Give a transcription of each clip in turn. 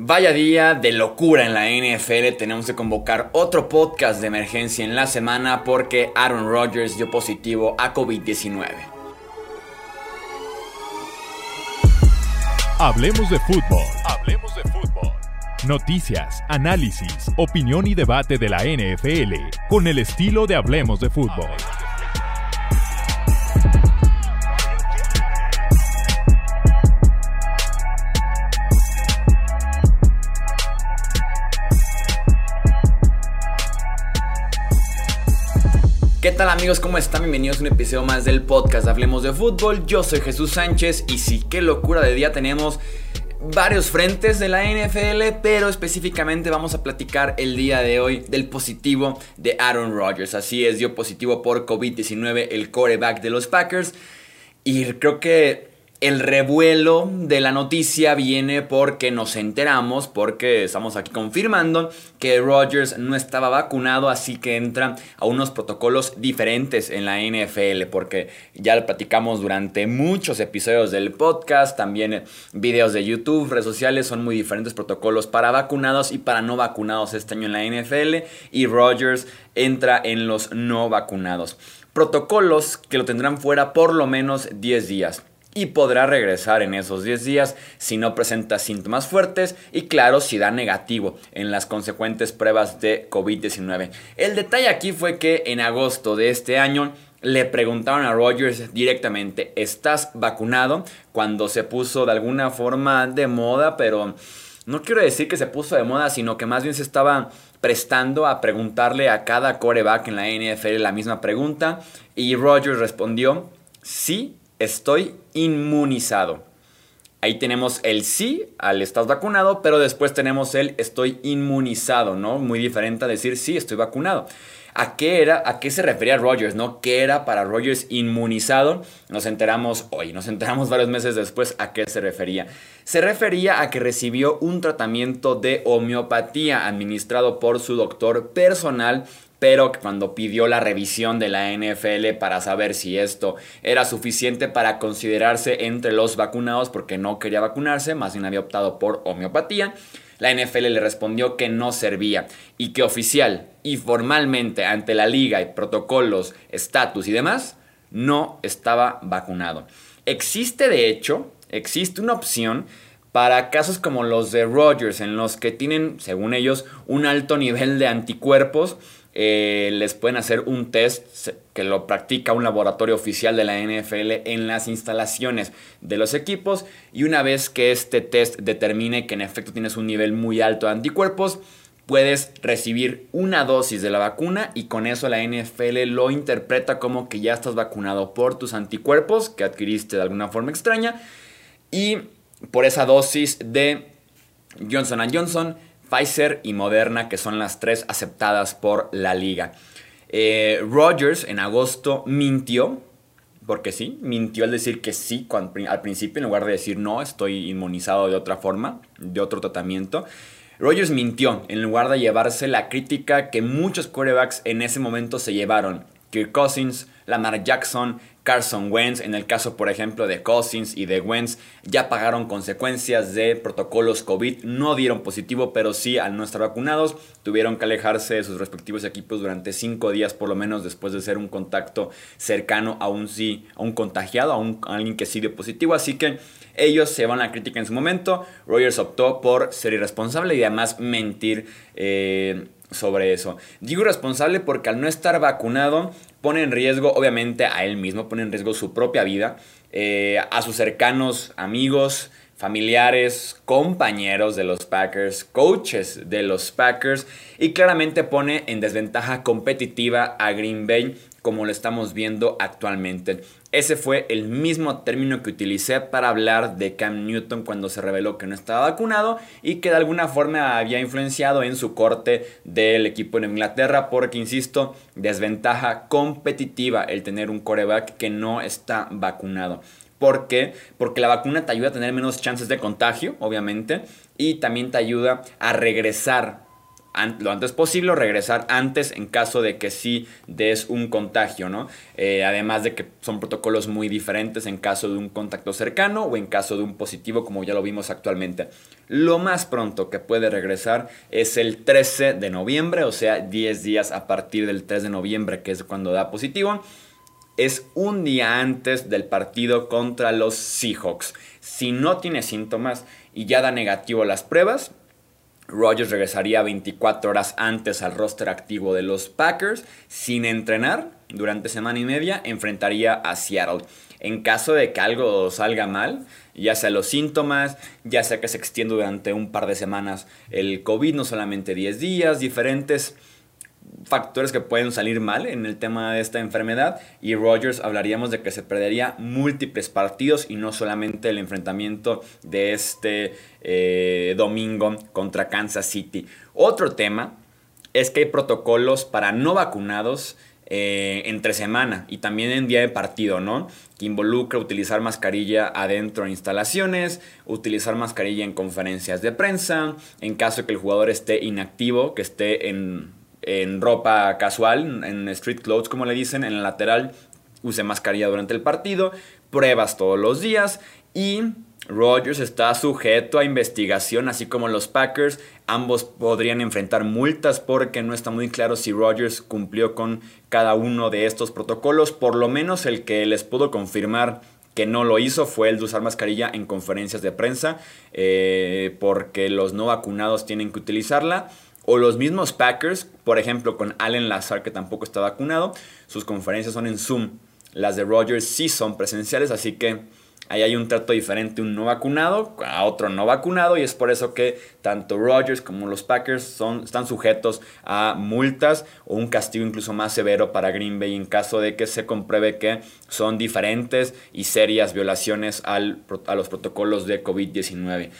Vaya día de locura en la NFL, tenemos que convocar otro podcast de emergencia en la semana porque Aaron Rodgers dio positivo a COVID-19. Hablemos de fútbol. Hablemos de fútbol. Noticias, análisis, opinión y debate de la NFL con el estilo de Hablemos de fútbol. ¿Qué tal amigos? ¿Cómo están? Bienvenidos a un episodio más del podcast Hablemos de Fútbol. Yo soy Jesús Sánchez y sí, qué locura de día tenemos varios frentes de la NFL, pero específicamente vamos a platicar el día de hoy del positivo de Aaron Rodgers. Así es, dio positivo por COVID-19 el coreback de los Packers. Y creo que el revuelo de la noticia viene porque nos enteramos, porque estamos aquí confirmando que Rodgers no estaba vacunado, así que entra a unos protocolos diferentes en la NFL, porque ya lo platicamos durante muchos episodios del podcast, también videos de YouTube, redes sociales, son muy diferentes protocolos para vacunados y para no vacunados este año en la NFL, y Rodgers entra en los no vacunados. Protocolos que lo tendrán fuera por lo menos 10 días y podrá regresar en esos 10 días si no presenta síntomas fuertes y claro si da negativo en las consecuentes pruebas de COVID-19. El detalle aquí fue que en agosto de este año le preguntaron a Rogers directamente, ¿estás vacunado? Cuando se puso de alguna forma de moda, pero no quiero decir que se puso de moda, sino que más bien se estaba prestando a preguntarle a cada coreback en la NFL la misma pregunta y Rogers respondió, sí estoy inmunizado. Ahí tenemos el sí al estás vacunado, pero después tenemos el estoy inmunizado, ¿no? Muy diferente a decir sí, estoy vacunado. ¿A qué era? ¿A qué se refería Rogers, no? ¿Qué era para Rogers inmunizado? Nos enteramos hoy, nos enteramos varios meses después a qué se refería. Se refería a que recibió un tratamiento de homeopatía administrado por su doctor personal pero cuando pidió la revisión de la NFL para saber si esto era suficiente para considerarse entre los vacunados porque no quería vacunarse, más bien había optado por homeopatía, la NFL le respondió que no servía y que oficial y formalmente ante la liga y protocolos, estatus y demás, no estaba vacunado. Existe de hecho, existe una opción para casos como los de Rogers, en los que tienen, según ellos, un alto nivel de anticuerpos, eh, les pueden hacer un test que lo practica un laboratorio oficial de la NFL en las instalaciones de los equipos. Y una vez que este test determine que en efecto tienes un nivel muy alto de anticuerpos, puedes recibir una dosis de la vacuna y con eso la NFL lo interpreta como que ya estás vacunado por tus anticuerpos que adquiriste de alguna forma extraña. Y por esa dosis de Johnson Johnson Pfizer y Moderna, que son las tres aceptadas por la liga. Eh, Rogers en agosto mintió, porque sí, mintió al decir que sí al principio, en lugar de decir no, estoy inmunizado de otra forma, de otro tratamiento. Rogers mintió en lugar de llevarse la crítica que muchos quarterbacks en ese momento se llevaron. Kirk Cousins, Lamar Jackson, Carson Wentz, en el caso por ejemplo de Cousins y de Wentz, ya pagaron consecuencias de protocolos COVID, no dieron positivo, pero sí al no estar vacunados, tuvieron que alejarse de sus respectivos equipos durante cinco días por lo menos después de ser un contacto cercano a un sí, a un contagiado, a, un, alguien que sí dio positivo, así que ellos se van a la crítica en su momento, Rogers optó por ser irresponsable y además mentir. Eh, sobre eso. Digo responsable porque al no estar vacunado pone en riesgo, obviamente, a él mismo, pone en riesgo su propia vida, eh, a sus cercanos amigos, familiares, compañeros de los Packers, coaches de los Packers y claramente pone en desventaja competitiva a Green Bay como lo estamos viendo actualmente. Ese fue el mismo término que utilicé para hablar de Cam Newton cuando se reveló que no estaba vacunado y que de alguna forma había influenciado en su corte del equipo en Inglaterra porque, insisto, desventaja competitiva el tener un coreback que no está vacunado. ¿Por qué? Porque la vacuna te ayuda a tener menos chances de contagio, obviamente, y también te ayuda a regresar lo antes posible, regresar antes en caso de que sí des un contagio, ¿no? Eh, además de que son protocolos muy diferentes en caso de un contacto cercano o en caso de un positivo, como ya lo vimos actualmente. Lo más pronto que puede regresar es el 13 de noviembre, o sea, 10 días a partir del 3 de noviembre, que es cuando da positivo. Es un día antes del partido contra los Seahawks. Si no tiene síntomas y ya da negativo las pruebas, Rodgers regresaría 24 horas antes al roster activo de los Packers sin entrenar durante semana y media, enfrentaría a Seattle. En caso de que algo salga mal, ya sea los síntomas, ya sea que se extienda durante un par de semanas el COVID, no solamente 10 días, diferentes factores que pueden salir mal en el tema de esta enfermedad y Rogers hablaríamos de que se perdería múltiples partidos y no solamente el enfrentamiento de este eh, domingo contra Kansas City. Otro tema es que hay protocolos para no vacunados eh, entre semana y también en día de partido, ¿no? Que involucra utilizar mascarilla adentro en instalaciones, utilizar mascarilla en conferencias de prensa, en caso de que el jugador esté inactivo, que esté en en ropa casual, en street clothes como le dicen, en el lateral use mascarilla durante el partido, pruebas todos los días y Rodgers está sujeto a investigación, así como los Packers. Ambos podrían enfrentar multas porque no está muy claro si Rodgers cumplió con cada uno de estos protocolos. Por lo menos el que les puedo confirmar que no lo hizo fue el de usar mascarilla en conferencias de prensa, eh, porque los no vacunados tienen que utilizarla. O los mismos Packers, por ejemplo, con Allen Lazar, que tampoco está vacunado, sus conferencias son en Zoom. Las de Rogers sí son presenciales, así que ahí hay un trato diferente, un no vacunado a otro no vacunado, y es por eso que tanto Rogers como los Packers son, están sujetos a multas o un castigo incluso más severo para Green Bay en caso de que se compruebe que son diferentes y serias violaciones al, a los protocolos de COVID-19.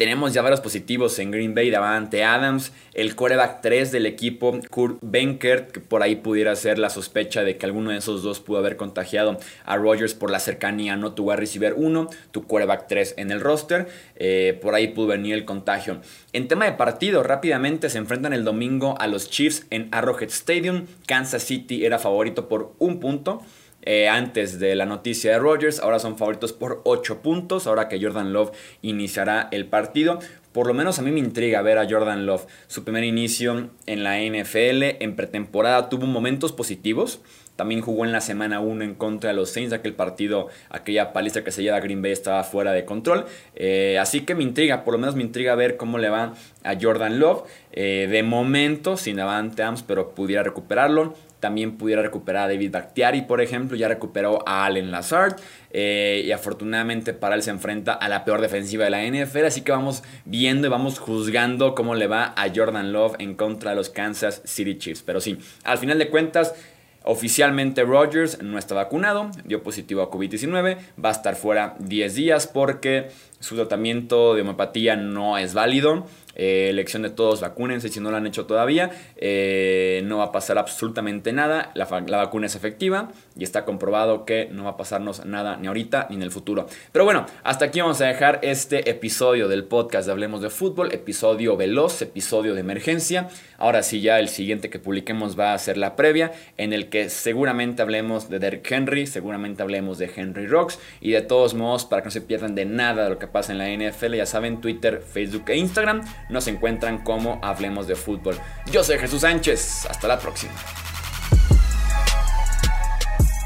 Tenemos ya varios positivos en Green Bay, Davante Adams, el coreback 3 del equipo, Kurt Benkert, que por ahí pudiera ser la sospecha de que alguno de esos dos pudo haber contagiado a Rogers por la cercanía, no tu a receiver 1, tu coreback 3 en el roster, eh, por ahí pudo venir el contagio. En tema de partido, rápidamente se enfrentan el domingo a los Chiefs en Arrowhead Stadium, Kansas City era favorito por un punto. Eh, antes de la noticia de Rogers. Ahora son favoritos por 8 puntos. Ahora que Jordan Love iniciará el partido. Por lo menos a mí me intriga ver a Jordan Love. Su primer inicio en la NFL en pretemporada tuvo momentos positivos. También jugó en la semana 1 en contra de los Saints. Aquel partido, aquella paliza que se lleva a Green Bay estaba fuera de control. Eh, así que me intriga, por lo menos me intriga ver cómo le va a Jordan Love. Eh, de momento, sin Davante Adams, pero pudiera recuperarlo. También pudiera recuperar a David Bakhtiari, por ejemplo. Ya recuperó a Allen Lazard. Eh, y afortunadamente para él se enfrenta a la peor defensiva de la NFL. Así que vamos viendo y vamos juzgando cómo le va a Jordan Love en contra de los Kansas City Chiefs. Pero sí, al final de cuentas. Oficialmente Rodgers no está vacunado, dio positivo a COVID-19, va a estar fuera 10 días porque su tratamiento de homeopatía no es válido. Eh, elección de todos, vacúnense si no lo han hecho todavía. Eh, no va a pasar absolutamente nada. La, la, vacuna es efectiva y está comprobado que no va a pasarnos nada ni ahorita ni en el futuro. Pero bueno, hasta aquí vamos a dejar este episodio del podcast de Hablemos de Fútbol. Episodio veloz, episodio de emergencia. Ahora sí, ya el siguiente que publiquemos va a ser la previa, en el que seguramente hablemos de Derrick Henry, seguramente hablemos de Henry Rocks y de todos modos, para que no se pierdan de nada de lo que pasa en la NFL, ya saben, Twitter, Facebook e Instagram nos encuentran como Hablemos de Fútbol. Yo soy Jesús Sánchez, hasta la próxima.